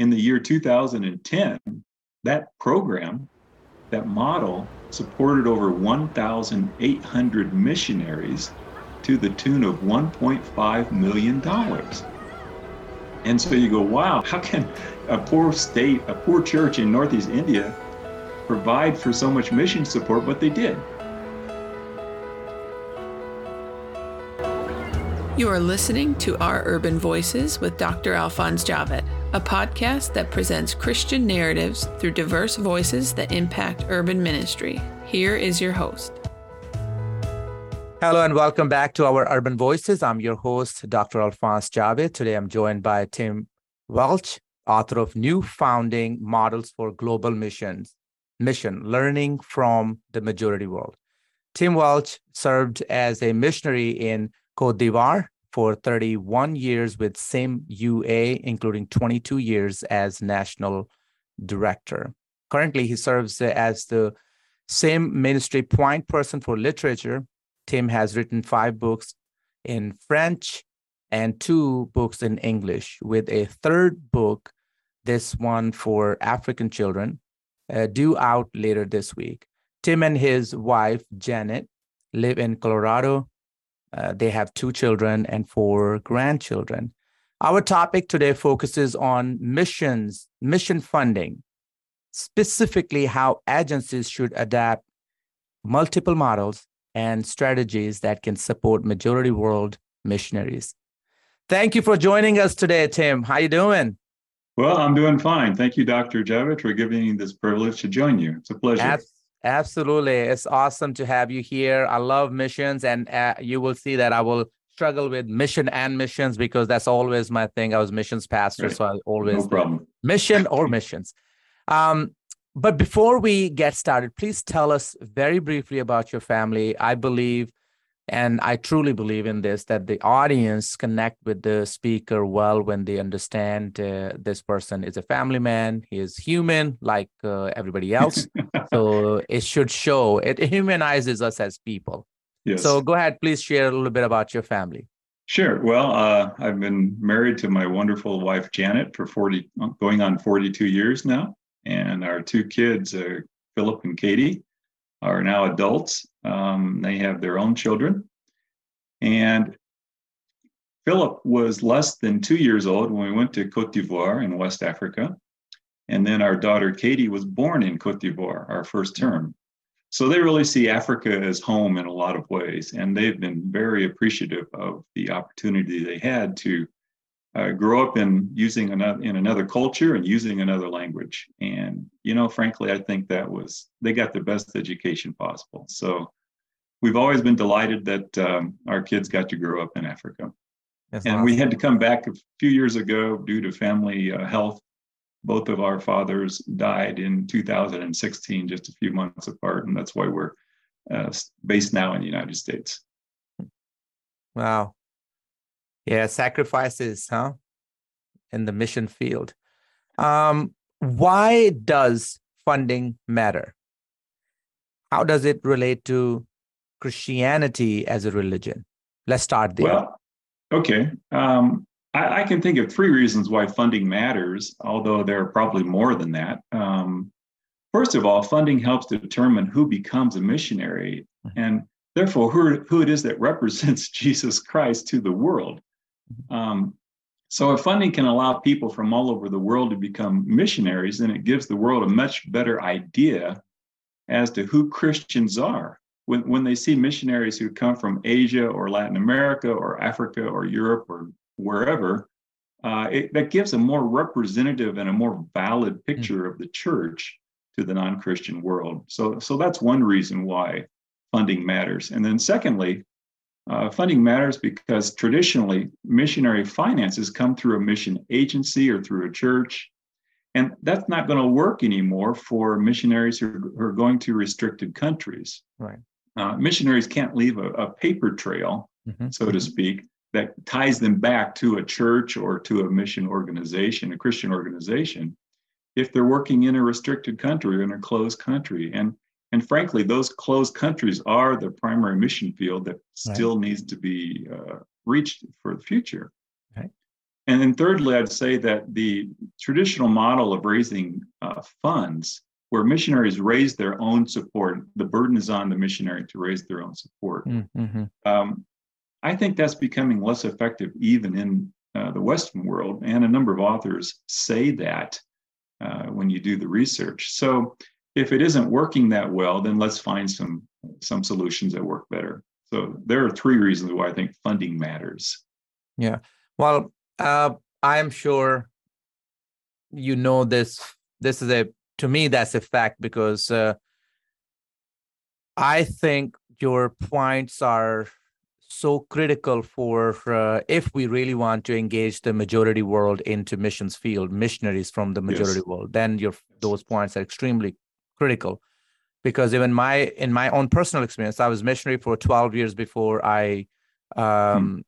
in the year 2010, that program, that model, supported over 1,800 missionaries to the tune of $1.5 million. And so you go, wow, how can a poor state, a poor church in Northeast India provide for so much mission support? But they did. You are listening to Our Urban Voices with Dr. Alphonse Javed, a podcast that presents Christian narratives through diverse voices that impact urban ministry. Here is your host. Hello and welcome back to our Urban Voices. I'm your host, Dr. Alphonse Javed. Today I'm joined by Tim Welch, author of New Funding Models for Global Missions, Mission, Learning from the Majority World. Tim Welch served as a missionary in Cote d'Ivoire for 31 years with SIM USA, including 22 years as national director. Currently, he serves as the SIM ministry point person for literature Tim has written five books in French and two books in English, with a third book, this one for African children, uh, due out later this week. Tim and his wife, Janet, live in Colorado. Uh, they have two children and four grandchildren. Our topic today focuses on missions, mission funding, specifically how agencies should adapt multiple models and strategies that can support majority world missionaries. Thank you for joining us today, Tim. How you doing? Well, I'm doing fine. Thank you, Dr. Javed, for giving me this privilege to join you. It's a pleasure. Absolutely. It's awesome to have you here. I love missions, and uh, you will see that I will struggle with mission and missions because that's always my thing. I was missions pastor, right. so I always no problem. mission or missions. Um, but before we get started, please tell us very briefly about your family. I believe, and I truly believe in this, that the audience connect with the speaker well when they understand uh, this person is a family man. He is human like uh, everybody else. so it should show, it humanizes us as people. Yes. So go ahead, please share a little bit about your family. Sure. Well, uh, I've been married to my wonderful wife, Janet, for 40, going on 42 years now. And our two kids, are Philip and Katie, are now adults. Um, they have their own children. And Philip was less than two years old when we went to Cote d'Ivoire in West Africa. And then our daughter Katie was born in Cote d'Ivoire, our first term. So they really see Africa as home in a lot of ways. And they've been very appreciative of the opportunity they had to uh, grow up in using another in another culture and using another language. And you know frankly i think that was they got the best education possible. So we've always been delighted that um, our kids got to grow up in africa. That's and awesome. we had to come back a few years ago due to family uh, health. Both of our fathers died in 2016 just a few months apart and that's why we're uh, based now in the united states. Wow yeah, sacrifices, huh? In the mission field. Um, why does funding matter? How does it relate to Christianity as a religion? Let's start there. Well, okay. Um, I, I, can think of three reasons why funding matters, although there are probably more than that. Um, first of all, funding helps to determine who becomes a missionary mm-hmm. and therefore who, who it is that represents Jesus Christ to the world. Um, so if funding can allow people from all over the world to become missionaries, then it gives the world a much better idea as to who Christians are. When, when they see missionaries who come from Asia or Latin America or Africa or Europe or wherever, uh, it, that gives a more representative and a more valid hmm. picture of the church to the non-Christian world. So, so that's one reason why funding matters. And then secondly, uh, funding matters because traditionally missionary finances come through a mission agency or through a church. And that's not going to work anymore for missionaries who, who are going to restricted countries. Right. Uh, missionaries can't leave a, a paper trail, mm-hmm. so to speak, that ties them back to a church or to a mission organization, a Christian organization, if they're working in a restricted country or in a closed country. And and frankly, those closed countries are the primary mission field that still right. needs to be uh, reached for the future. and then thirdly, I'd say that the traditional model of raising uh, funds, where missionaries raise their own support, the burden is on the missionary to raise their own support. Mm-hmm. Um, I think that's becoming less effective even in uh, the Western world, and a number of authors say that uh, when you do the research. So if it isn't working that well, then let's find some some solutions that work better. So there are three reasons why I think funding matters. Yeah. Well, uh, I'm sure you know this. This is a to me that's a fact because uh, I think your points are so critical for uh, if we really want to engage the majority world into missions field missionaries from the majority yes. world then your those points are extremely critical because even my in my own personal experience i was missionary for 12 years before i um hmm.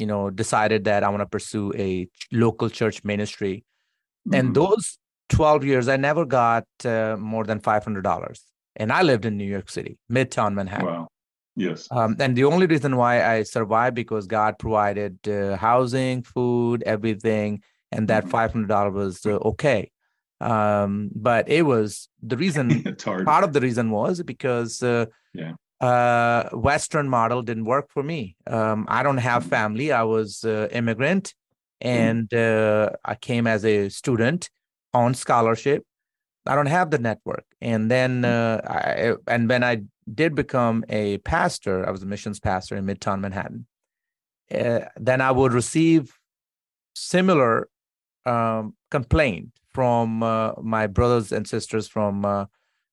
you know decided that i want to pursue a local church ministry hmm. and those 12 years i never got uh, more than $500 and i lived in new york city midtown manhattan wow Yes. Um, and the only reason why I survived because God provided uh, housing, food, everything, and that mm-hmm. five hundred dollars was uh, okay. Um, but it was the reason. part of the reason was because uh, yeah. Uh, Western model didn't work for me. Um, I don't have mm-hmm. family. I was uh, immigrant, mm-hmm. and uh, I came as a student on scholarship. I don't have the network, and then I, and when I did become a pastor, I was a missions pastor in Midtown Manhattan. Uh, then I would receive similar um, complaint from uh, my brothers and sisters from uh,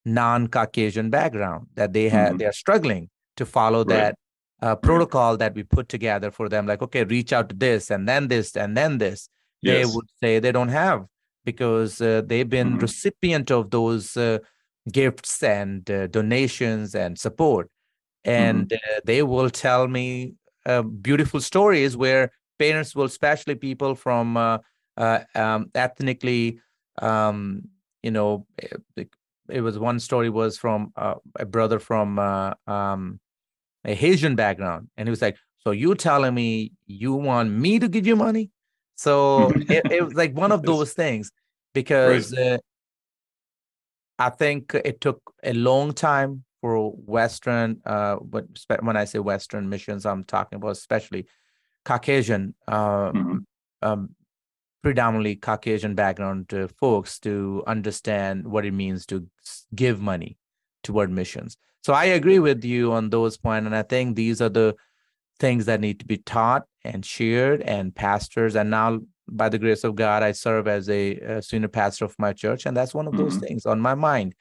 non-Caucasian background that they had mm-hmm. they are struggling to follow right. that uh, protocol right. that we put together for them. Like, okay, reach out to this and then this and then this. Yes. They would say they don't have because uh, they've been mm-hmm. recipient of those uh, gifts and uh, donations and support and mm-hmm. uh, they will tell me uh, beautiful stories where parents will especially people from uh, uh, um, ethnically um, you know it, eh, it, was one story was from uh, a brother from uh, um, a Haitian background and he was like so you telling me you want me to give you money so it, it was like one of those things because right. I think it took a long time for Western, uh, but when I say Western missions, I'm talking about especially Caucasian, um, mm-hmm. um, predominantly Caucasian background uh, folks to understand what it means to give money toward missions. So I agree with you on those points, and I think these are the things that need to be taught and shared, and pastors, and now by the grace of God, I serve as a, a senior pastor of my church, and that's one of those mm-hmm. things on my mind: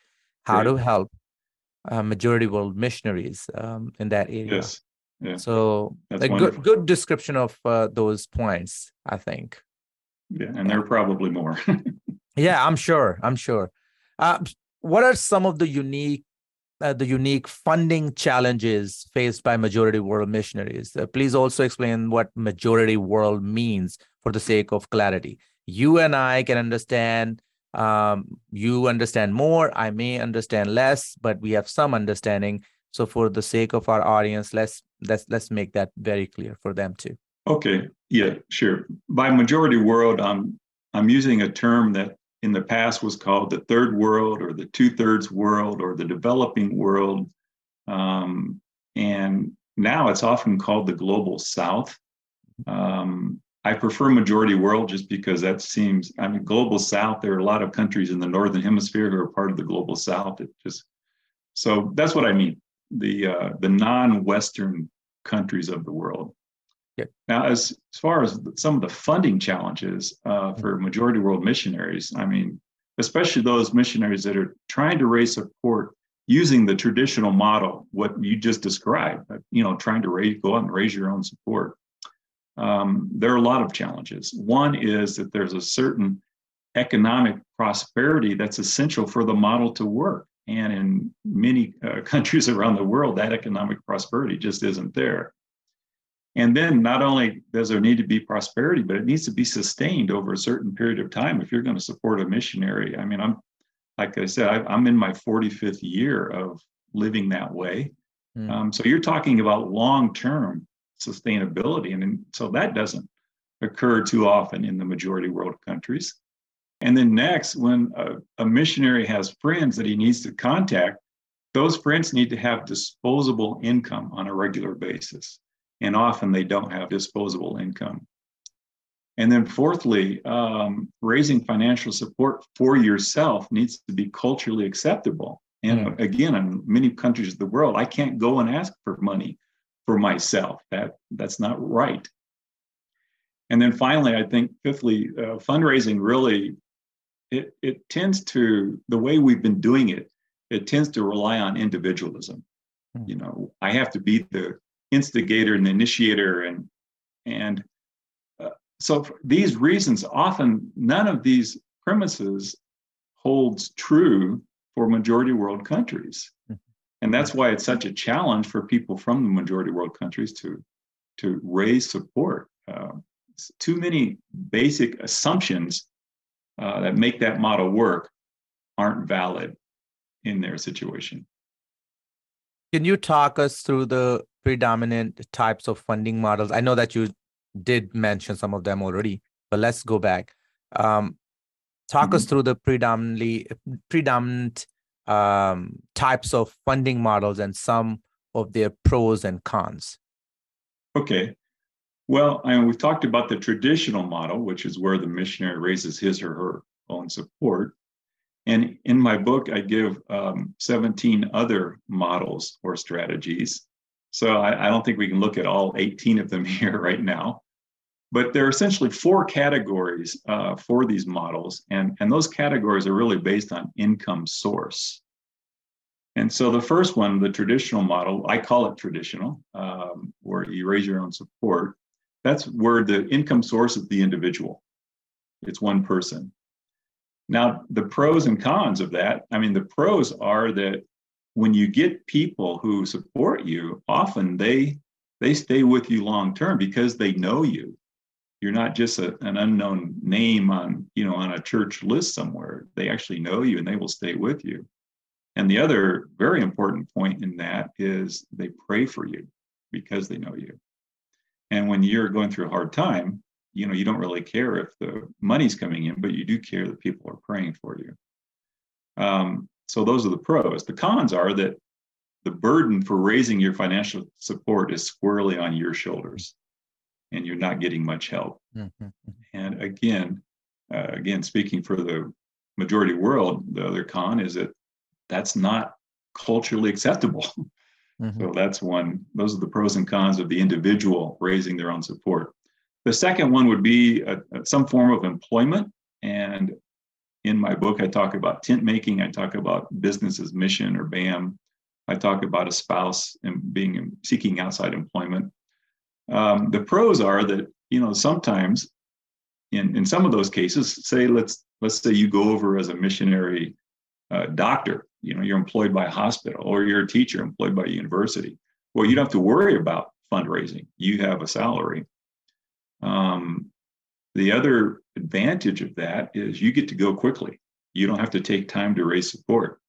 how Great. to help uh, majority world missionaries um, in that area. Yes. Yeah. So that's a wonderful. good good description of uh, those points, I think. Yeah, and there are probably more. yeah, I'm sure. I'm sure. Uh, what are some of the unique uh, the unique funding challenges faced by majority world missionaries. Uh, please also explain what majority world means for the sake of clarity. You and I can understand, um, you understand more, I may understand less, but we have some understanding. So for the sake of our audience, let's let's let's make that very clear for them too. Okay. Yeah, sure. By majority world, I'm I'm using a term that in the past was called the third world or the two thirds world or the developing world. Um, and now it's often called the global south. Um, I prefer majority world just because that seems, I mean, global south, there are a lot of countries in the northern hemisphere who are part of the global south. It just, so that's what I mean. The, uh, the non-Western countries of the world. Now, as, as far as some of the funding challenges uh, for majority world missionaries, I mean, especially those missionaries that are trying to raise support using the traditional model, what you just described, you know, trying to raise, go out and raise your own support. Um, there are a lot of challenges. One is that there's a certain economic prosperity that's essential for the model to work. And in many uh, countries around the world, that economic prosperity just isn't there. And then not only does there need to be prosperity, but it needs to be sustained over a certain period of time if you're going to support a missionary. I mean, I'm, like I said, I'm in my 45th year of living that way. Mm. Um, so you're talking about long term sustainability. And, and so that doesn't occur too often in the majority world countries. And then next, when a, a, missionary has friends that he needs to contact, those friends need to have disposable income on a regular basis. And often they don't have disposable income. And then, fourthly, um, raising financial support for yourself needs to be culturally acceptable. And mm. again, in many countries of the world, I can't go and ask for money for myself. That that's not right. And then finally, I think fifthly, uh, fundraising really it it tends to the way we've been doing it. It tends to rely on individualism. Mm. You know, I have to be the instigator and the initiator, and and uh, so for these reasons, often none of these premises holds true for majority world countries. Mm. And that's why it's such a challenge for people from the majority world countries to, to raise support. Uh, too many basic assumptions uh, that make that model work aren't valid in their situation. Can you talk us through the predominant types of funding models? I know that you did mention some of them already, but let's go back. Um, talk mm-hmm. us through the predominantly predominant um, types of funding models and some of their pros and cons. Okay. Well, I mean, we've talked about the traditional model, which is where the missionary raises his or her own support. And in my book, I give um, 17 other models or strategies. So I, I don't think we can look at all 18 of them here right now. But there are essentially four categories uh, for these models, and, and those categories are really based on income source. And so the first one, the traditional model, I call it traditional, um, where you raise your own support. That's where the income source is the individual. It's one person. Now, the pros and cons of that, I mean, the pros are that when you get people who support you, often they they stay with you long term because they know you. You're not just a, an unknown name on you know on a church list somewhere. They actually know you and they will stay with you. And the other very important point in that is they pray for you because they know you. And when you're going through a hard time you know you don't really care if the money's coming in but you do care that people are praying for you. Um, so those are the pros the cons are that the burden for raising your financial support is squarely on your shoulders and you're not getting much help. Mm-hmm. And again, uh, again, speaking for the majority world, the other con is that that's not culturally acceptable. Mm-hmm. So that's one. Those are the pros and cons of the individual raising their own support. The second one would be a, a, some form of employment. And in my book, I talk about tent making. I talk about business as mission or BAM. I talk about a spouse and being seeking outside employment. Um, the pros are that you know sometimes in in some of those cases, say let's let's say you go over as a missionary uh, doctor, you know you're employed by a hospital or you're a teacher employed by a university. Well, you don't have to worry about fundraising. You have a salary. Um, the other advantage of that is you get to go quickly. You don't have to take time to raise support.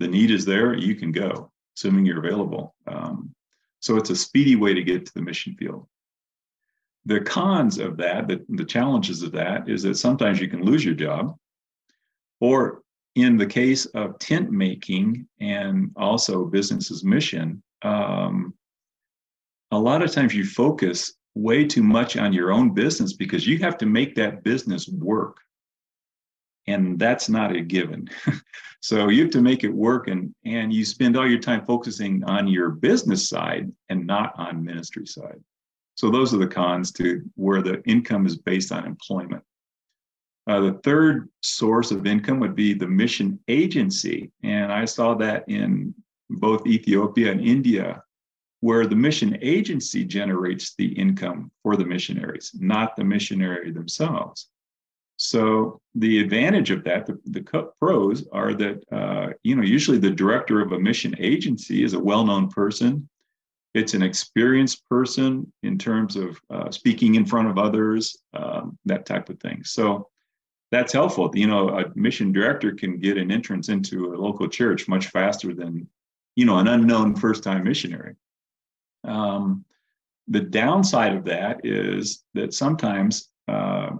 The need is there, you can go, assuming you're available. Um, so it's a speedy way to get to the mission field. The cons of that, the, the challenges of that, is that sometimes you can lose your job. Or in the case of tent making and also business as mission, um, a lot of times you focus way too much on your own business because you have to make that business work. And that's not a given. So you have to make it work and and you spend all your time focusing on your business side and not on ministry side. So those are the cons to where the income is based on employment. Uh, the third source of income would be the mission agency. And i saw that in both ethiopia and india where the mission agency generates the income for the missionaries not the missionary themselves so the advantage of that, the, the pros are that uh, you know usually the director of a mission agency is a well-known person. It's an experienced person in terms of uh, speaking in front of others, um, that type of thing. So that's helpful. You know, a mission director can get an entrance into a local church much faster than you know an unknown first-time missionary. Um, the downside of that is that sometimes uh,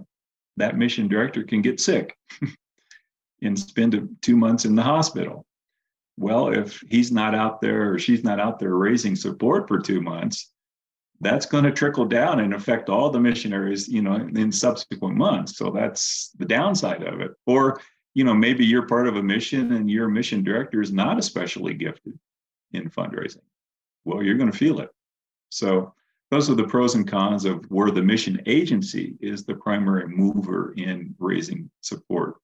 that mission director can get sick and spend two months in the hospital. Well, if he's not out there or she's not out there raising support for two months, that's going to trickle down and affect all the missionaries, you know, in subsequent months. So that's the downside of it. Or, you know, maybe you're part of a mission and your mission director is not especially gifted in fundraising. Well, you're going to feel it. So those are the pros and cons of where the mission agency is the primary mover in raising support.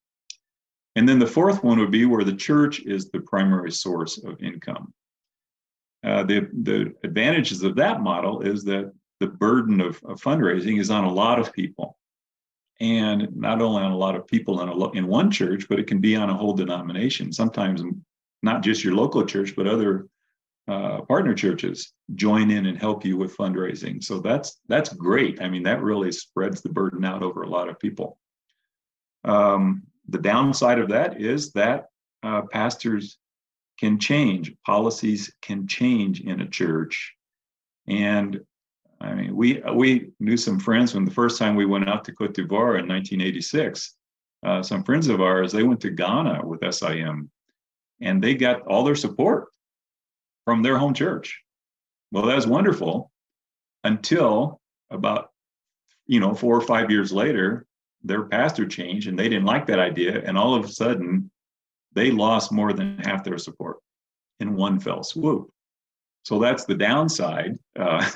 And then the fourth one would be where the church is the primary source of income. Uh, the, the advantages of that model is that the burden of, of, fundraising is on a lot of people. And not only on a lot of people in, a, in one church, but it can be on a whole denomination. Sometimes not just your local church, but other uh, partner churches join in and help you with fundraising. So that's that's great. I mean, that really spreads the burden out over a lot of people. Um, the downside of that is that uh, pastors can change, policies can change in a church, and I mean, we we knew some friends when the first time we went out to Cote d'Ivoire in 1986. Uh, some friends of ours they went to Ghana with SIM, and they got all their support from their home church. Well, that's wonderful until about, you know, four or five years later, their pastor changed and they didn't like that idea. And all of a sudden, they lost more than half their support in one fell swoop. So that's the downside. Uh,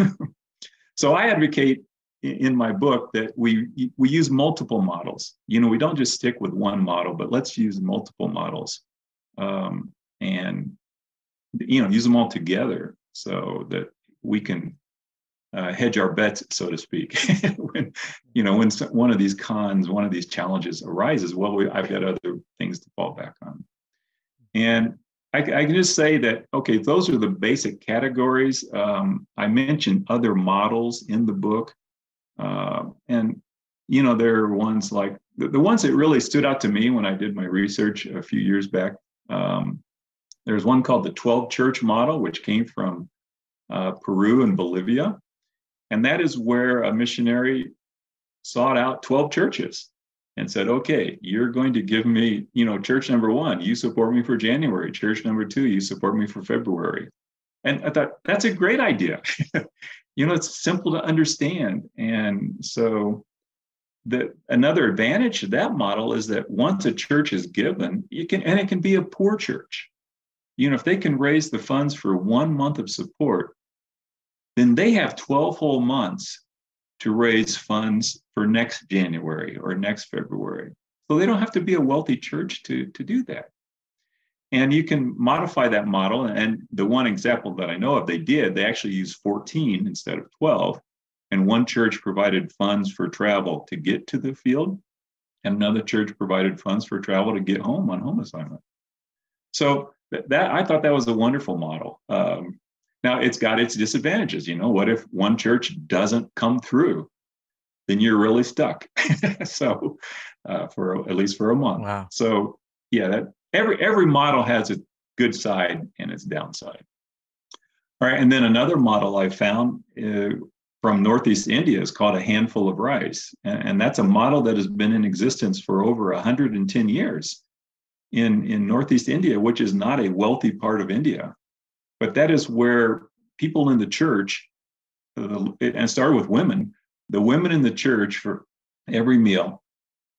so I advocate in my book that we we use multiple models. You know, we don't just stick with one model, but let's use multiple models. Um, and you know use them all together so that we can uh, hedge our bets so to speak. When you know when one of these cons one of these challenges arises well we, i've got other things to fall back on. And I, I, can just say that okay those are the basic categories. Um, i mentioned other models in the book. Uh, and you know there are ones like the, the, ones that really stood out to me when i did my research a few years back um, there's one called the 12 church model, which came from uh, Peru and Bolivia. And that is where a missionary sought out 12 churches and said, okay, you're going to give me, you know, church number one, you support me for January. Church number two, you support me for February. And I thought, that's a great idea. you know, it's simple to understand. And so the another advantage to that model is that once a church is given, you can, and it can be a poor church you know, if they can raise the funds for one month of support, then they have 12 whole months to raise funds for next January or next February. So they don't have to be a wealthy church to, to do that. And you can modify that model. And the one example that I know of, they did, they actually used 14 instead of 12. And one church provided funds for travel to get to the field, and another church provided funds for travel to get home on home assignment. So that I thought that was a wonderful model. Um, now it's got its disadvantages. You know, what if one church doesn't come through? Then you're really stuck. so, uh, for at least for a month. Wow. So yeah, that every every model has a good side and its downside. All right, and then another model I found uh, from Northeast India is called a handful of rice, and, and that's a model that has been in existence for over 110 years in, in Northeast India, which is not a wealthy part of India. But that is where people in the church, and started with women, the women in the church for every meal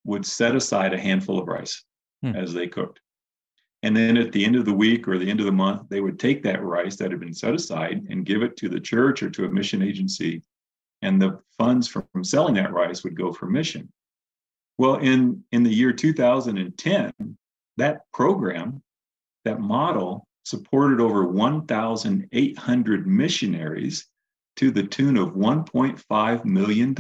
would set aside a handful of rice hmm. as they cooked. And then at the end of the week or the end of the month, they would take that rice that had been set aside and give it to the church or to a mission agency. And the funds from, from selling that rice would go for mission. Well, in, in the year 2010, that program, that model, supported over 1,800 missionaries to the tune of $1.5 million.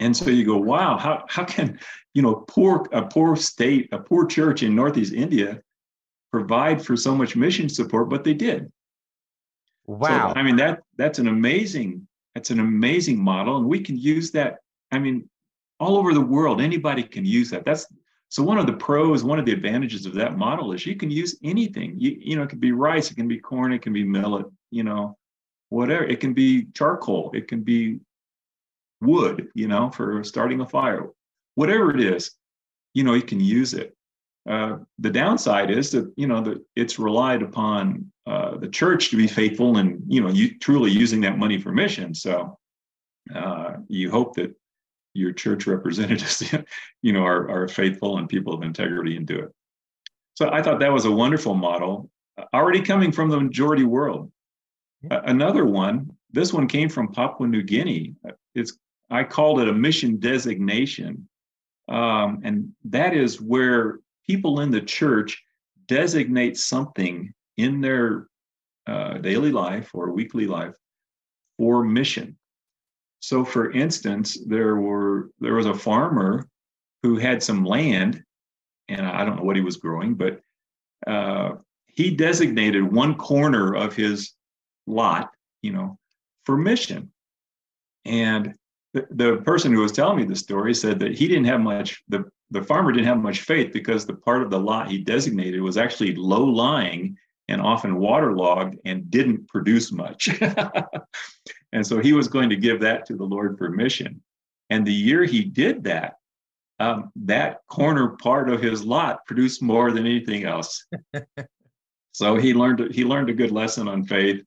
And so you go, wow, how, how can you know poor a poor state, a poor church in Northeast India provide for so much mission support? But they did. Wow. So, I mean that that's an amazing that's an amazing model, and we can use that. I mean, all over the world, anybody can use that. That's so one of the pros, one of the advantages of that model is you can use anything. You, you know, it can be rice, it can be corn, it can be millet, you know, whatever. It can be charcoal, it can be wood, you know, for starting a fire, whatever it is, you know, you can use it. Uh, the downside is that you know that it's relied upon uh, the church to be faithful and you know you truly using that money for mission. So uh, you hope that your church representatives, you know, are, are faithful and people of integrity and do it. So I thought that was a wonderful model, already coming from the majority world. another one, this one came from Papua New Guinea. It's I called it a mission designation, um, and that is where people in the church designate something in their uh, daily life or weekly life for mission. So, for instance, there were there was a farmer who had some land, and I don't know what he was growing, but uh, he designated one corner of his lot, you know, for mission. And the, the person who was telling me the story said that he didn't have much the the farmer didn't have much faith because the part of the lot he designated was actually low lying and often waterlogged and didn't produce much. and so he was going to give that to the Lord for mission. And the year he did that, um, that corner part of his lot produced more than anything else. so he learned he learned a good lesson on faith.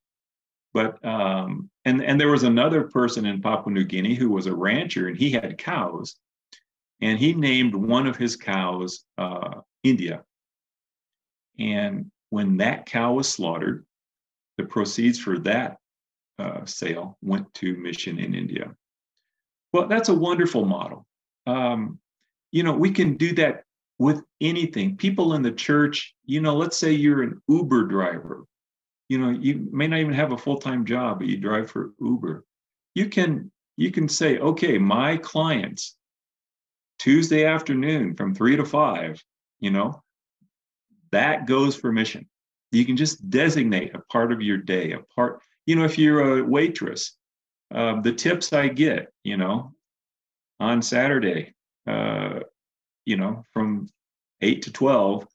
But um, and and there was another person in Papua New Guinea who was a rancher and he had cows, and he named one of his cows uh, India. And when that cow was slaughtered, the proceeds for that uh, sale went to mission in India. Well, that's a wonderful model. Um, you know, we can do that with anything. People in the church, you know, let's say you're an Uber driver. You know, you may not even have a full-time job, but you drive for Uber. You can you can say, okay, my clients, Tuesday afternoon from three to five, you know, that goes for mission. You can just designate a part of your day, a part, you know, if you're a waitress, uh, the tips I get, you know, on Saturday, uh, you know, from eight to 12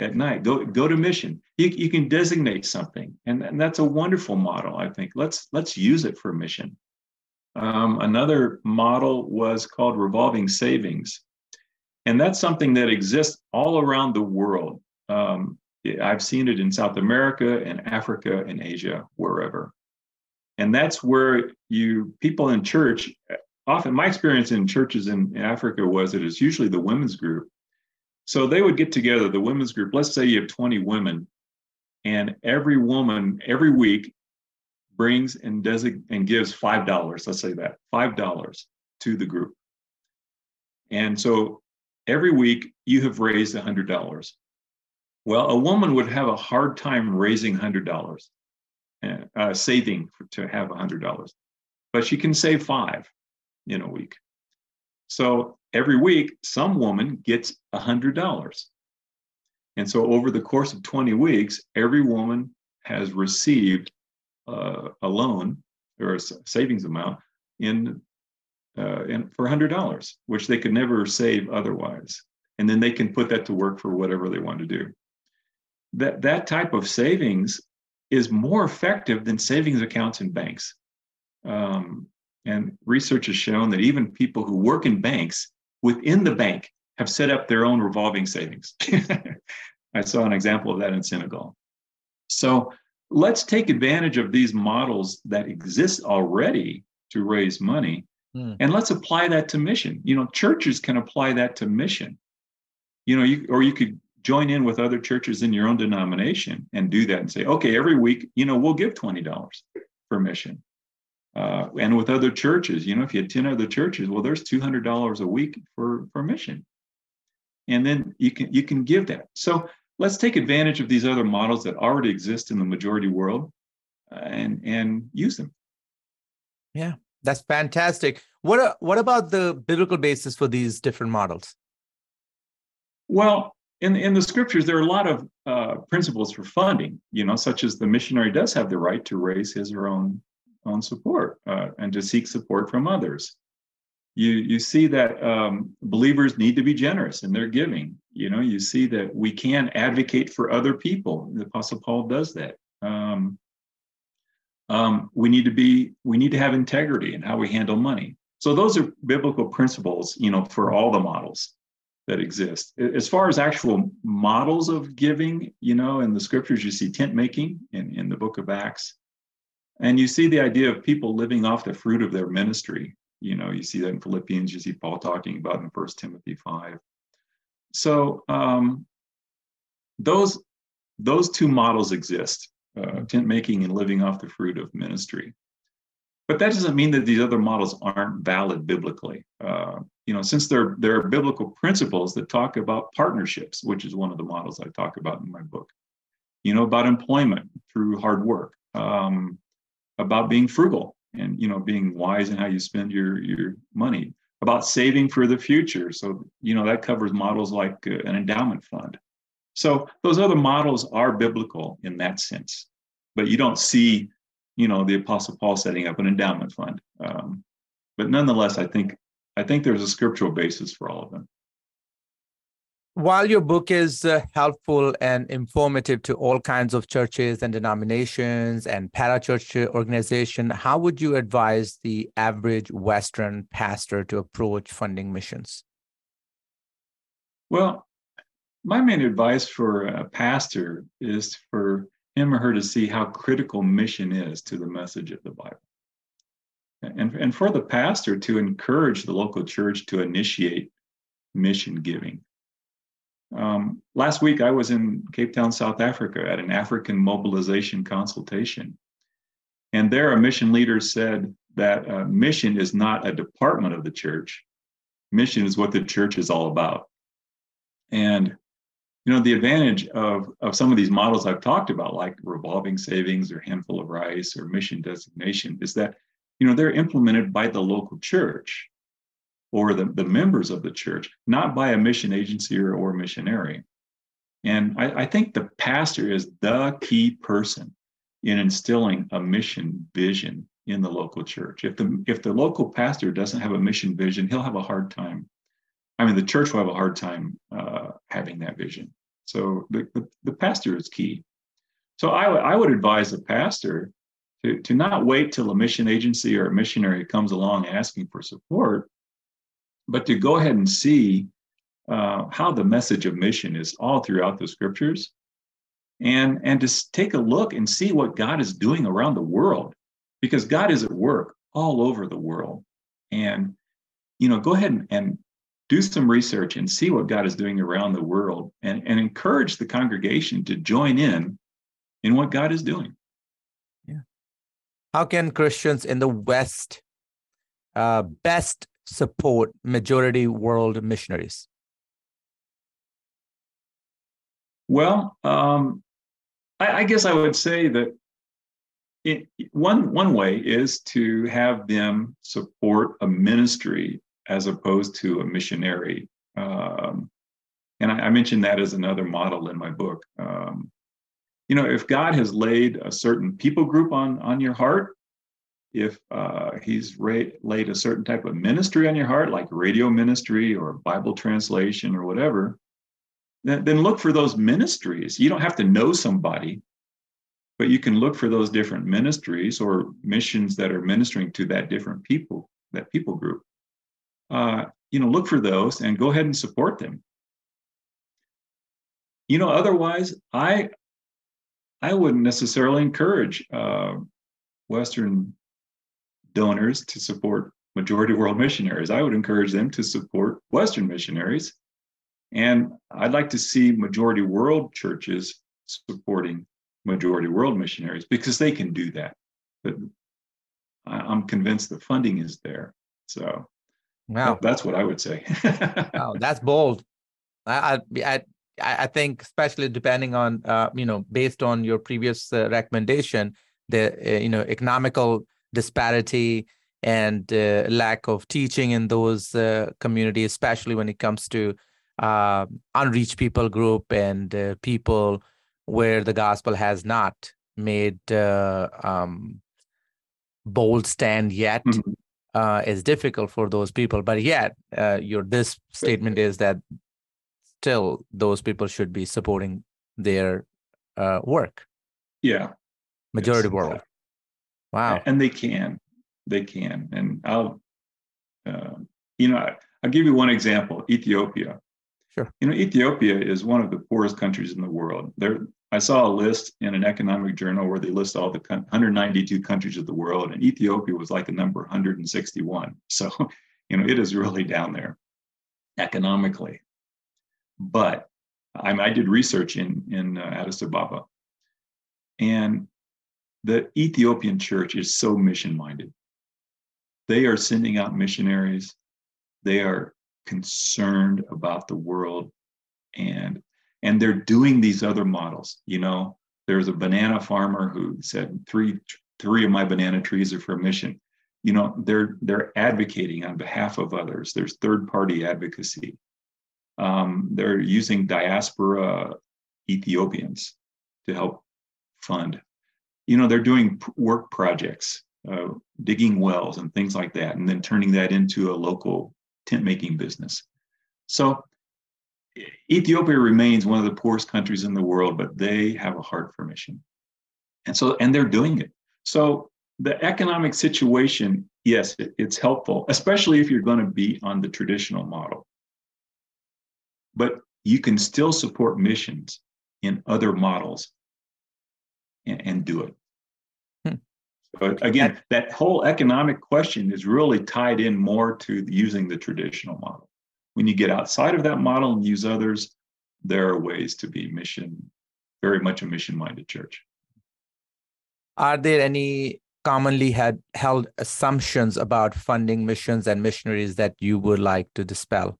at night, go, go to mission. You, you can designate something. And, and that's a wonderful model, I think. Let's, let's use it for mission. Um, another model was called revolving savings. And that's something that exists all around the world. Um, I've seen it in South America and Africa and Asia, wherever. And that's where you people in church often my experience in churches in Africa was that it's usually the women's group. So they would get together, the women's group. Let's say you have 20 women, and every woman every week brings and does and gives five dollars. Let's say that five dollars to the group. And so every week you have raised a hundred dollars. Well, a woman would have a hard time raising hundred dollars, uh, saving to have a hundred dollars, but she can save five in a week. So every week, some woman gets a hundred dollars. And so over the course of 20 weeks, every woman has received uh, a loan or a savings amount in, uh, in for $100, which they could never save otherwise. And then they can put that to work for whatever they want to do. That, that type of savings is more effective than savings accounts in banks. Um, and research has shown that even people who work in banks within the bank have set up their own revolving savings. I saw an example of that in Senegal. So let's take advantage of these models that exist already to raise money mm. and let's apply that to mission. You know, churches can apply that to mission. You know, you or you could join in with other churches in your own denomination and do that and say, okay, every week, you know, we'll give $20 for mission uh, and with other churches, you know, if you had 10 other churches, well, there's $200 a week for, for mission. And then you can, you can give that. So let's take advantage of these other models that already exist in the majority world uh, and, and use them. Yeah, that's fantastic. What, uh, what about the biblical basis for these different models? Well, in, in the scriptures, there are a lot of uh, principles for funding, you know, such as the missionary does have the right to raise his or own own support uh, and to seek support from others. You, you see that um, believers need to be generous in their giving. You know, you see that we can advocate for other people. The Apostle Paul does that. Um, Um, we need to be we need to have integrity in how we handle money. So those are biblical principles, you know, for all the models that exist. As far as actual models of giving, you know, in the scriptures, you see tent making in, in the book of Acts. And you see the idea of people living off the fruit of their ministry. You know, you see that in Philippians, you see Paul talking about in First Timothy 5. So um, those those two models exist, uh, tent making and living off the fruit of ministry. But that doesn't mean that these other models aren't valid biblically. Uh, you know, since there, there are biblical principles that talk about partnerships, which is one of the models I talk about in my book, you know, about employment through hard work, um, about being frugal and, you know, being wise in how you spend your, your money, about saving for the future. So, you know, that covers models like uh, an endowment fund. So those other models are biblical in that sense, but you don't see you know the apostle paul setting up an endowment fund. Um, but nonetheless i think i think there's a scriptural basis for all of them. While your book is uh, helpful and informative to all kinds of churches and denominations and parachurch organization how would you advise the average western pastor to approach funding missions? Well my main advice for a pastor is for him or her to see how critical mission is to the message of the Bible. And, and for the pastor to encourage the local church to initiate mission giving. Um, last week, I was in Cape Town, South Africa at an African mobilization consultation. And there, a mission leader said that uh, mission is not a department of the church, mission is what the church is all about. And you know the advantage of of some of these models i've talked about like revolving savings or handful of rice or mission designation is that you know they're implemented by the local church or the, the members of the church not by a mission agency or, or missionary. And I, I think the pastor is the key person in instilling a mission vision in the local church. If the if the local pastor doesn't have a mission vision he'll have a hard time I mean, the church will have a hard time uh, having that vision. So the, the, the pastor is key. So I, w- I would advise the pastor to, to not wait till a mission agency or a missionary comes along asking for support, but to go ahead and see uh, how the message of mission is all throughout the scriptures and, and to take a look and see what God is doing around the world because God is at work all over the world. And, you know, go ahead and, and do some research and see what God is doing around the world and, and encourage the congregation to join in in what God is doing. Yeah. How can Christians in the West uh, best support majority world missionaries? Well, um, I, I, guess I would say that it, one one way is to have them support a ministry as opposed to a missionary. Um, and I, I, mentioned that as another model in my book. Um, you know, if God has laid a certain people group on on your heart, if uh, He's ra- laid a certain type of ministry on your heart, like radio ministry or Bible translation or whatever, then, then look for those ministries. You don't have to know somebody, but you can look for those different ministries or missions that are ministering to that different people, that people group uh, you know, look for those and go ahead and support them. You know, otherwise, I I wouldn't necessarily encourage uh, Western donors to support majority world missionaries. I would encourage them to support Western missionaries. And I'd like to see majority world churches supporting majority world missionaries because they can do that. But I'm convinced the funding is there. So Wow, that's what I would say. wow, that's bold. I, I I think especially depending on uh, you know based on your previous uh, recommendation, the uh, you know economical disparity and uh, lack of teaching in those uh, communities, especially when it comes to uh, unreached people group and people where the gospel has not made um, bold stand yet. Mm-hmm uh, is difficult for those people. But yet, uh, your this statement is that still those people should be supporting their uh, work. Yeah, majority yes, world. Wow. And they can, they can. And I'll, uh, you know, I, I'll give you one example Ethiopia. Sure. You know, Ethiopia is one of the poorest countries in the world. There, I saw a list in an economic journal where they list all the 192 countries of the world, and Ethiopia was like the number 161. So, you know, it is really down there economically. But I, I did research in in uh, Addis Ababa, and the Ethiopian church is so mission minded. They are sending out missionaries. They are concerned about the world and and they're doing these other models you know? There's a banana farmer who said three three of my banana trees are for a mission. You know they're they're advocating on behalf of others. There's third party advocacy. Um, they're using diaspora ethiopians to help fund. You know they're doing work projects uh, digging wells and things like that and then turning that into a local tent making business. So Ethiopia remains one of the poorest countries in the world, but they have a heart for mission. And so, and they're doing it. So the economic situation, yes, it, it's helpful, especially if you're going to be on the traditional model. But you can still support missions in other models and, and do it. Hmm. But again, that whole economic question is really tied in more to using the traditional model. When you get outside of that model and use others, there are ways to be mission, very much a mission minded church. Are there any commonly had held assumptions about funding missions and missionaries that you would like to dispel?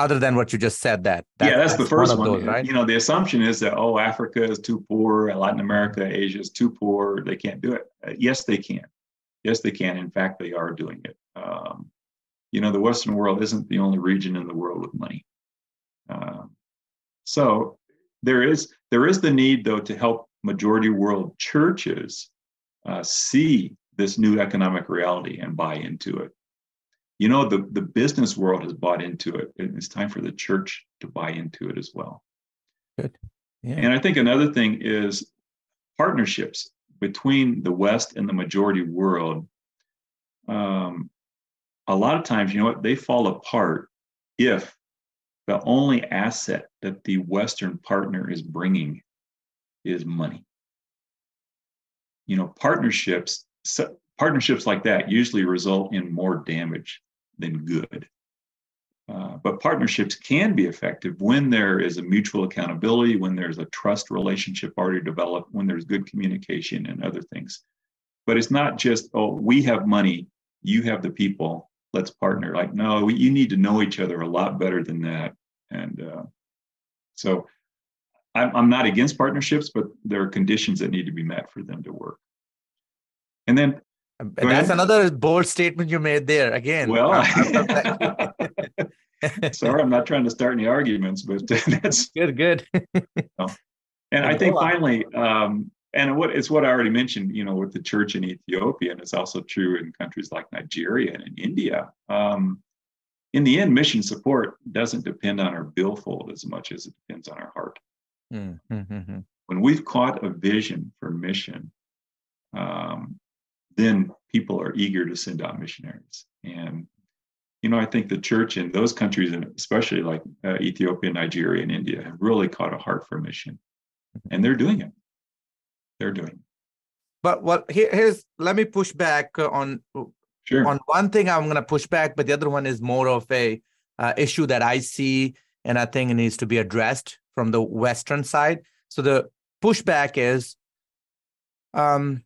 other than what you just said that, that yeah that's, that's, the first one, one. Those, right? you know the assumption is that oh africa is too poor latin america asia is too poor they can't do it uh, yes they can yes they can in fact they are doing it um, you know the western world isn't the only region in the world with money. Um, so there is there is the need though to help majority world churches uh, see this new economic reality and buy into it. You know the, the business world has bought into it and it's time for the church to buy into it as well. Good. Yeah. and i think another thing is partnerships between the west and the majority world um, a lot of times you know what they fall apart if the only asset that the western partner is bringing is money you know partnerships partnerships like that usually result in more damage than good. Uh, but partnerships can be effective when there is a mutual accountability, when there's a trust relationship already developed, when there's good communication and other things. But it's not just, oh, we have money, you have the people, let's partner. Like, no, you need to know each other a lot better than that. And uh, so I'm, I'm not against partnerships, but there are conditions that need to be met for them to work. And then that's another bold statement you made there again. Well, sorry, I'm not trying to start any arguments, but that's good. Good. And I think finally, um, and what it's what I already mentioned, you know, with the church in Ethiopia, and it's also true in countries like Nigeria and in India. Um, in the end, mission support doesn't depend on our billfold as much as it depends on our heart. Mm-hmm. When we've caught a vision for mission, um, then people are eager to send out missionaries. And, you know, I think the church in those countries, and especially like uh, Ethiopia, Nigeria, and India, have really caught a heart for mission. Mm-hmm. And they're doing it. They're doing. But what here, here's let me push back on sure. on one thing I'm going to push back, but the other one is more of a uh, issue that I see, and I think it needs to be addressed from the Western side. So the pushback is, um,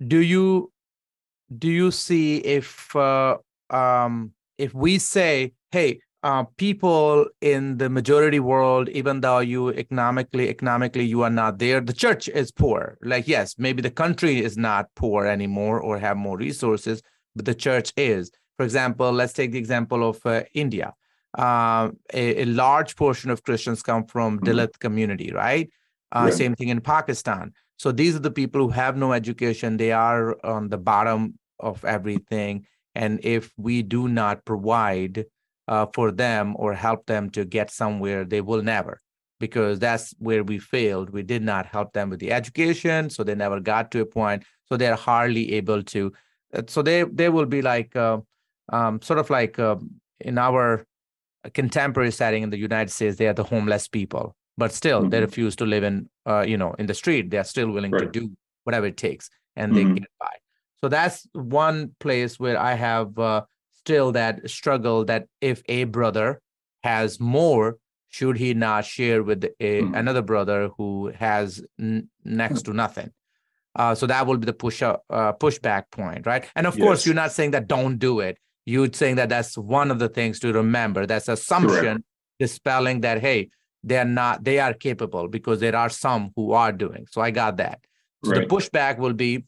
do you do you see if uh, um, if we say, hey, uh, people in the majority world, even though you economically economically you are not there, the church is poor. Like yes, maybe the country is not poor anymore or have more resources, but the church is. For example, let's take the example of uh, India. Uh, a, a, large portion of Christians come from mm-hmm. Dalit community, right? Uh, yeah. Same thing in Pakistan. So these are the people who have no education. They are on the bottom of everything. And if we do not provide uh, for them or help them to get somewhere, they will never. because that's where we failed. We did not help them with the education, so they never got to a point. So they're hardly able to. Uh, so they they will be like uh, um, sort of like uh, in our contemporary setting in the United States, they are the homeless people, but still mm-hmm. they refuse to live in uh, you know in the street. They are still willing right. to do whatever it takes, and mm-hmm. they get by. So that's one place where I have uh, still that struggle that if a brother has more should he not share with a, mm. another brother who has n- next to nothing uh, so that will be the push up, uh, pushback point right and of yes. course you're not saying that don't do it you're saying that that's one of the things to remember that's assumption Correct. dispelling that hey they're not they are capable because there are some who are doing so i got that so right. the pushback will be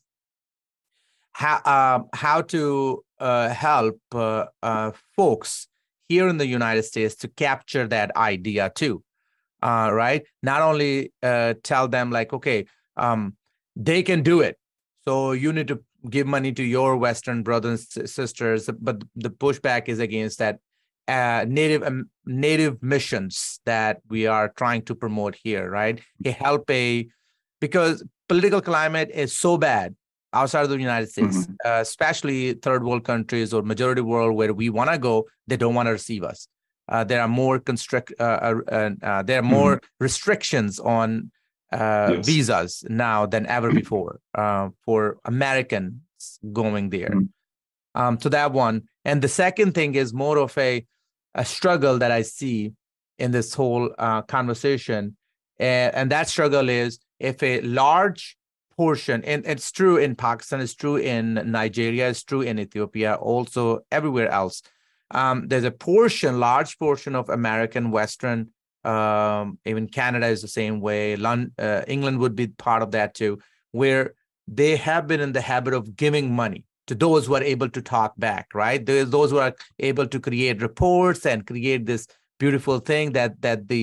how uh, how to help uh, uh, folks here in the United States to capture that idea too, uh, right? Not only uh, tell them like, okay, um, they can do it, so you need to give money to your Western brothers and sisters, but the pushback is against that uh, native um, native missions that we are trying to promote here, right? help a because political climate is so bad outside of the United States, mm-hmm. uh, especially third world countries or majority world where we want to go, they don't want to receive us. Uh, there are more constrict, uh, uh, uh there are more mm-hmm. restrictions on uh, yes. visas now than ever mm-hmm. before for Americans going there. Mm-hmm. Um, to that one, and the second thing is more of a a struggle that I see in this whole conversation, and, and that struggle is if a large portion, and it's true in Pakistan, it's true in Nigeria, it's true in Ethiopia, also everywhere else. Um, there's a portion, large portion of American Western, um, even Canada is the same way. London, uh, England would be part of that too, where they have been in the habit of giving money to those who are able to talk back, right? Those who are able to create reports and create this beautiful thing that that the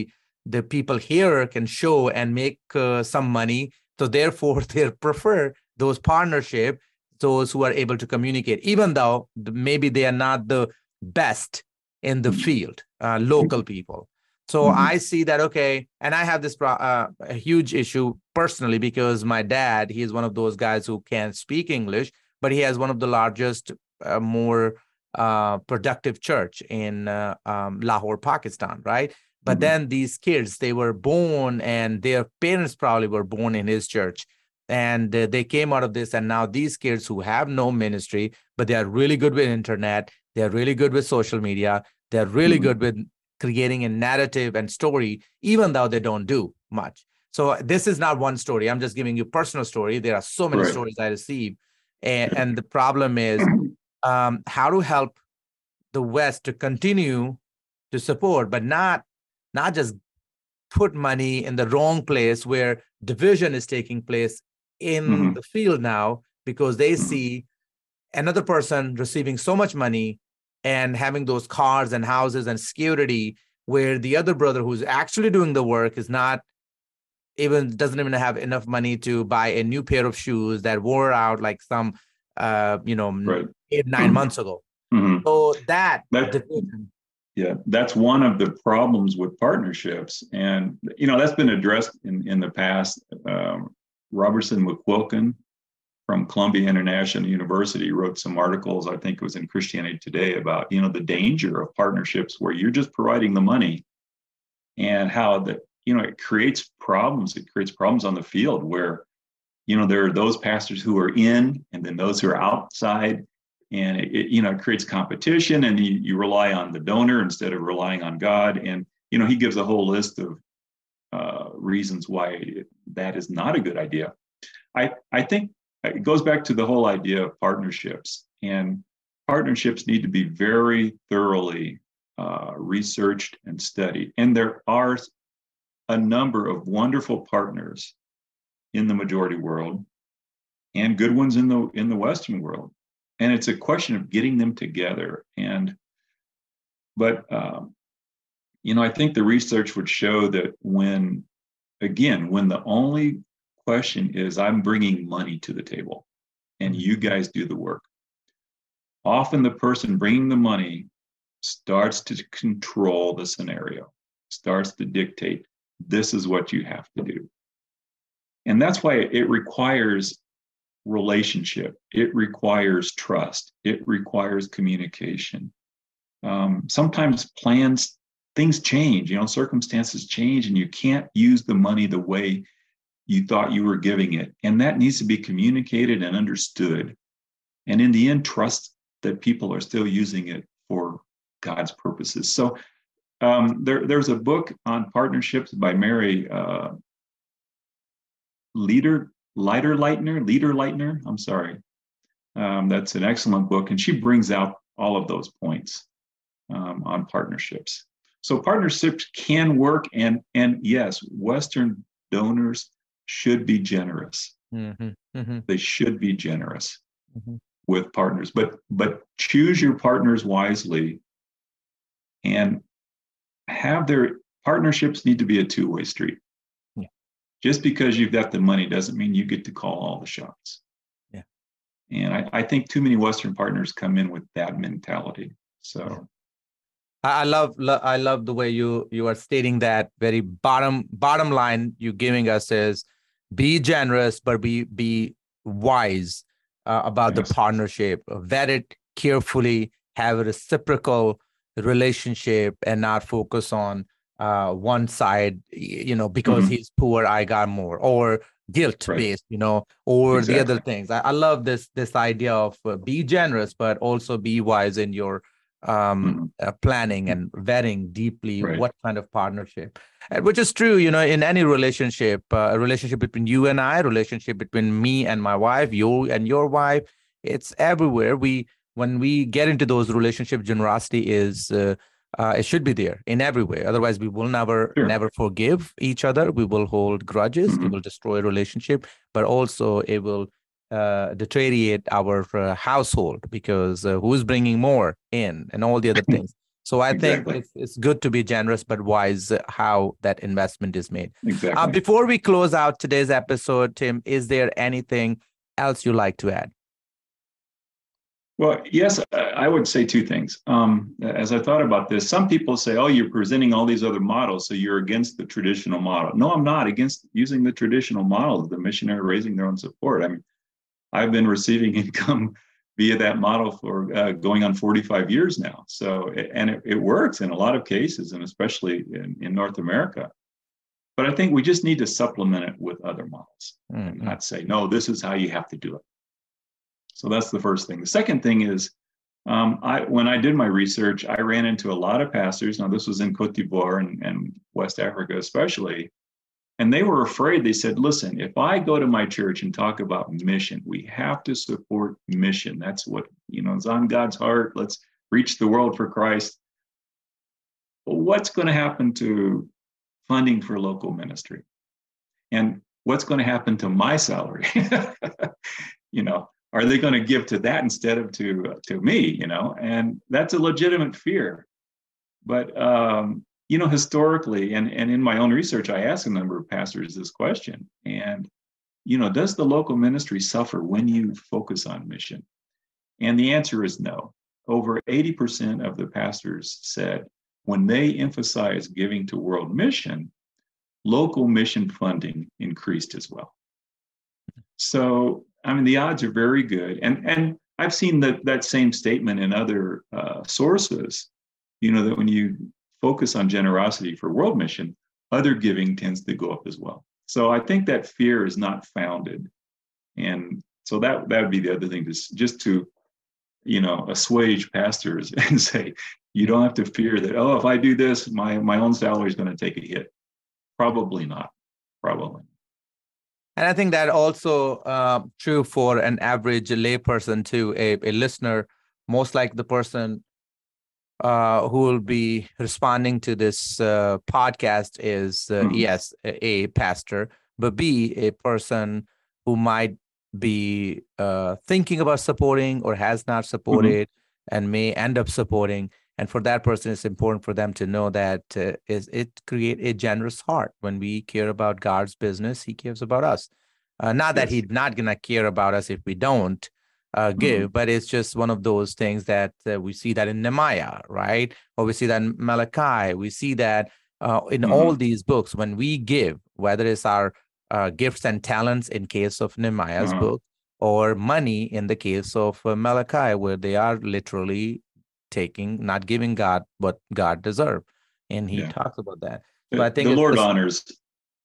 the people here can show and make uh, some money so therefore, they prefer those partnership, those who are able to communicate, even though maybe they are not the best in the field, uh, local people. So mm-hmm. I see that okay, and I have this uh, a huge issue personally because my dad, he is one of those guys who can't speak English, but he has one of the largest, uh, more uh, productive church in uh, um, Lahore, Pakistan, right? But mm-hmm. then these kids, they were born and their parents probably were born in his church. And uh, they came out of this. And now these kids who have no ministry, but they are really good with internet, they're really good with social media, they're really mm-hmm. good with creating a narrative and story, even though they don't do much. So this is not one story. I'm just giving you personal story. There are so many right. stories I receive. And, and the problem is um, how to help the West to continue to support, but not not just put money in the wrong place where division is taking place in mm-hmm. the field now because they mm-hmm. see another person receiving so much money and having those cars and houses and security where the other brother who's actually doing the work is not even doesn't even have enough money to buy a new pair of shoes that wore out like some uh you know right. eight nine mm-hmm. months ago mm-hmm. so that, that division yeah, that's one of the problems with partnerships, and you know that's been addressed in in the past. Um, Robertson McQuilkin from Columbia International University wrote some articles. I think it was in Christianity Today about you know the danger of partnerships where you're just providing the money, and how that you know it creates problems. It creates problems on the field where you know there are those pastors who are in, and then those who are outside, and it, it, you know creates competition and you, you rely on the donor instead of relying on god. And you know he gives a whole list of uh, reasons why that is not a good idea. I i think it goes back to the whole idea of partnerships. And partnerships need to be very thoroughly uh, researched and studied. And there are a number of wonderful partners in the majority world and good ones in the in the western world and it's a question of getting them together and but um, you know i think the research would show that when again when the only question is i'm bringing money to the table and you guys do the work often the person bringing the money starts to control the scenario starts to dictate this is what you have to do. And that's why it requires relationship, it requires trust, it requires communication. Um, sometimes plans, things change, you know, circumstances change, and you can't use the money the way you thought you were giving it. And that needs to be communicated and understood. And in the end, trust that people are still using it for God's purposes. So um, there, there's a book on partnerships by Mary uh, Leader Leiter Lightner, Leader Lightner. I'm sorry. Um, that's an excellent book, and she brings out all of those points um, on partnerships. So partnerships can work, and and yes, Western donors should be generous. Mm-hmm. Mm-hmm. They should be generous mm-hmm. with partners, but but choose your partners wisely, and have their partnerships need to be a two way street. Just because you've got the money doesn't mean you get to call all the shots. Yeah. And I, I think too many Western partners come in with that mentality. So. Yeah. I love, I love the way you you are stating that very bottom bottom line you're giving us is be generous but be be wise uh, about yes. the partnership vet it carefully have a reciprocal relationship and not focus on uh, one side, you know, because mm-hmm. he's poor, I got more, or guilt right. based, you know, or exactly. the other things. I, I, love this this idea of uh, be generous, but also be wise in your um mm-hmm. uh, planning and vetting deeply right. what kind of partnership and which is true you know in any relationship uh, a relationship between you and i relationship between me and my wife you and your wife it's everywhere we when we get into those relationship generosity is uh, uh, it should be there in every way. Otherwise, we will never sure. never forgive each other. We will hold grudges. Mm-hmm. It will destroy a relationship, but also it will uh, deteriorate our uh, household because uh, who's bringing more in and all the other things. So I exactly. think it's, it's, good to be generous but wise how that investment is made. Uh, exactly. before we close out today's episode, Tim, is there anything else you like to add? Well, yes, I would say two things. Um, as I thought about this, some people say, oh, you're presenting all these other models, so you're against the traditional model. No, I'm not against using the traditional model, of the missionary raising their own support. I mean, I've been receiving income via that model for uh, going on 45 years now. So, and it, it, works in a lot of cases, and especially in, in, North America. But I think we just need to supplement it with other models mm-hmm. and not say, no, this is how you have to do it. So that's the first thing. The second thing is, um, I when I did my research, I ran into a lot of pastors. Now this was in Cote d'Ivoire and, and West Africa especially, and they were afraid. They said, "Listen, if I go to my church and talk about mission, we have to support mission. That's what you know is on God's heart. Let's reach the world for Christ." Well, what's going to happen to funding for local ministry? And what's going to happen to my salary? you know, are they going to give to that instead of to to me you know? And that's a legitimate fear. But um, you know historically and and in my own research i asked a number of pastors this question and you know does the local ministry suffer when you focus on mission? And the answer is no. Over 80% of the pastors said when they emphasize giving to world mission local mission funding increased as well. So I mean, the odds are very good. And and I've seen that that same statement in other uh, sources. You know that when you focus on generosity for world mission, other giving tends to go up as well. So I think that fear is not founded, and so that that would be the other thing to just to, you know, assuage pastors and say you don't have to fear that. Oh, if I do this, my my own salary is going to take a hit. Probably not. Probably. And I think that also uh, true for an average layperson too, a, a listener, most like the person uh, who will be responding to this uh, podcast is uh, mm-hmm. yes, a, a, pastor, but B, a person who might be uh, thinking about supporting or has not mm-hmm. supported mm-hmm. and may end up supporting and for that person it's important for them to know that uh, is it create a generous heart when we care about god's business he cares about us uh, not that he's not gonna care about us if we don't uh, give mm-hmm. but it's just one of those things that uh, we see that in nehemiah right or we see that in malachi we see that uh, in mm-hmm. all these books, when we give, whether it's our uh, gifts and talents in case of Nehemiah's mm-hmm. book, or money in the case of uh, Malachi, where they are literally taking, not giving God what God deserve, and He yeah. talks about that. So I think the Lord honors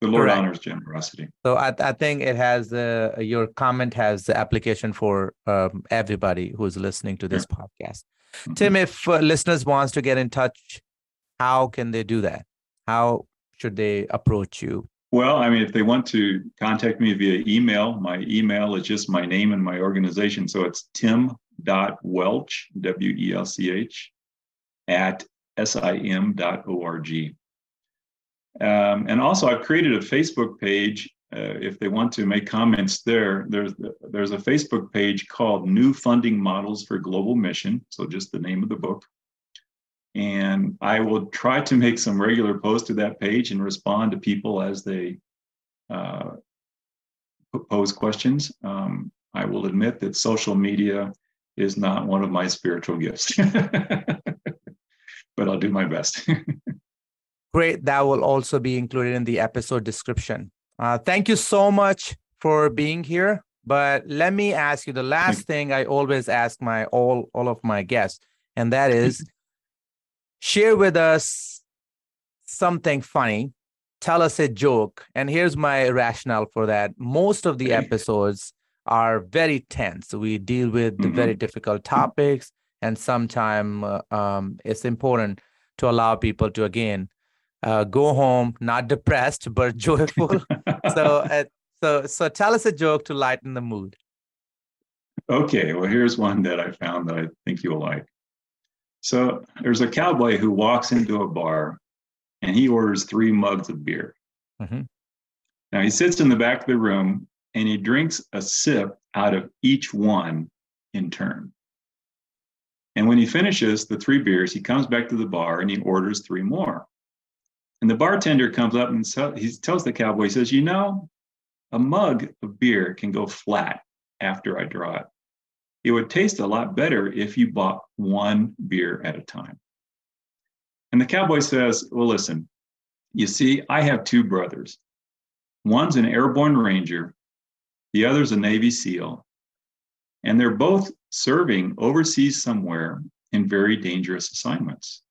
the Lord correct. honors generosity. So I, I think it has uh, your comment has the application for um, everybody who's listening to this yeah. podcast. Mm-hmm. Tim, if uh, listeners wants to get in touch, how can they do that? How should they approach you? Well, I mean, if they want to contact me via email, my email is just my name and my organization. So it's tim.welch, W E L C H, at sim.org. Um, and also, I've created a Facebook page. Uh, if they want to make comments there, there's there's a Facebook page called New Funding Models for Global Mission. So just the name of the book. And I will try to make some regular posts to that page and respond to people as they uh, pose questions. Um, I will admit that social media is not one of my spiritual gifts, but I'll do my best. Great. That will also be included in the episode description. Uh, thank you so much for being here. But let me ask you the last thing I always ask my all all of my guests, and that is share with us something funny. Tell us a joke. And here's my rationale for that. Most of the episodes are very tense. We deal with mm-hmm. very difficult topics, and sometimes uh, um, it's important to allow people to again uh, go home not depressed but joyful. so, uh, so, so tell us a joke to lighten the mood. Okay, well, here's one that I found that I think you'll like. So, there's a cowboy who walks into a bar and he orders three mugs of beer. Mm-hmm. Now, he sits in the back of the room and he drinks a sip out of each one in turn. And when he finishes the three beers, he comes back to the bar and he orders three more. And the bartender comes up and he tells the cowboy, he says, You know, a mug of beer can go flat after I draw it. It would taste a lot better if you bought one beer at a time. And the cowboy says, Well, listen, you see, I have two brothers. One's an airborne ranger, the other's a Navy SEAL. And they're both serving overseas somewhere in very dangerous assignments.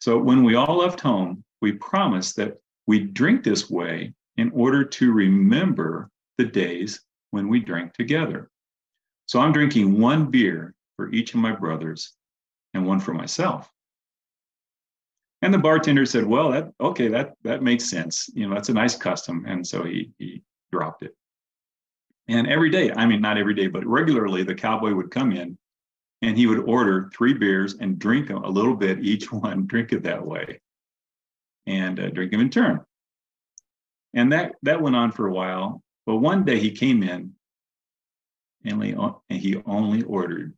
So when we all left home, we promised that we'd drink this way in order to remember the days when we drank together. So I'm drinking one beer for each of my brothers and one for myself. And the bartender said, "Well, that okay, that that makes sense. You know, that's a nice custom." And so he he dropped it. And every day, I mean, not every day, but regularly, the cowboy would come in and he would order three beers and drink a little bit each one, drink it that way and uh, drink them in turn. And that that went on for a while. But one day he came in and he, and he only ordered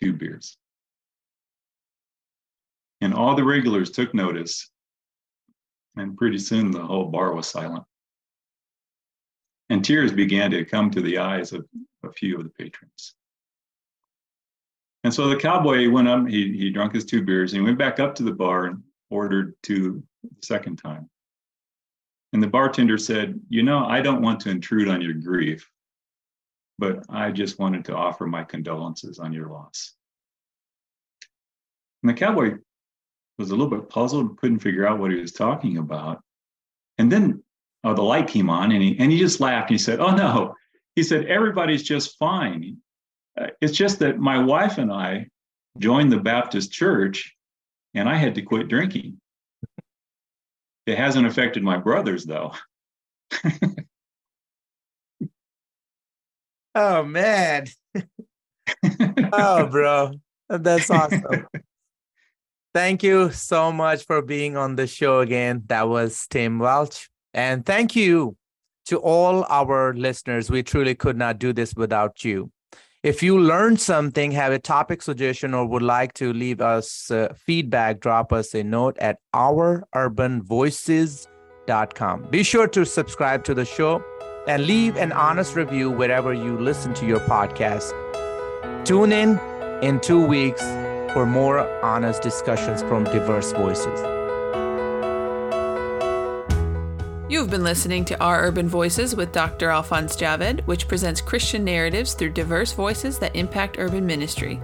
two beers. And all the regulars took notice. And pretty soon the whole bar was silent. And tears began to come to the eyes of a few of the patrons. And so the cowboy went up, he, he drank his two beers, and he went back up to the bar and ordered two the second time. And the bartender said, You know, I don't want to intrude on your grief, but I just wanted to offer my condolences on your loss. And the cowboy was a little bit puzzled, couldn't figure out what he was talking about. And then oh, the light came on and he, and he just laughed. and He said, Oh, no. He said, Everybody's just fine. Uh, it's just that my wife and I joined the Baptist church and I had to quit drinking. It hasn't affected my brothers though. oh man. oh bro. That's awesome. thank you so much for being on the show again. That was Tim Welch. And thank you to all our listeners. We truly could not do this without you. If you learned something, have a topic suggestion, or would like to leave us uh, feedback, drop us a note at oururbanvoices.com. Be sure to subscribe to the show and leave an honest review wherever you listen to your podcast. Tune in in two weeks for more honest discussions from diverse voices. You have been listening to Our Urban Voices with Dr. Alphonse Javed, which presents Christian narratives through diverse voices that impact urban ministry.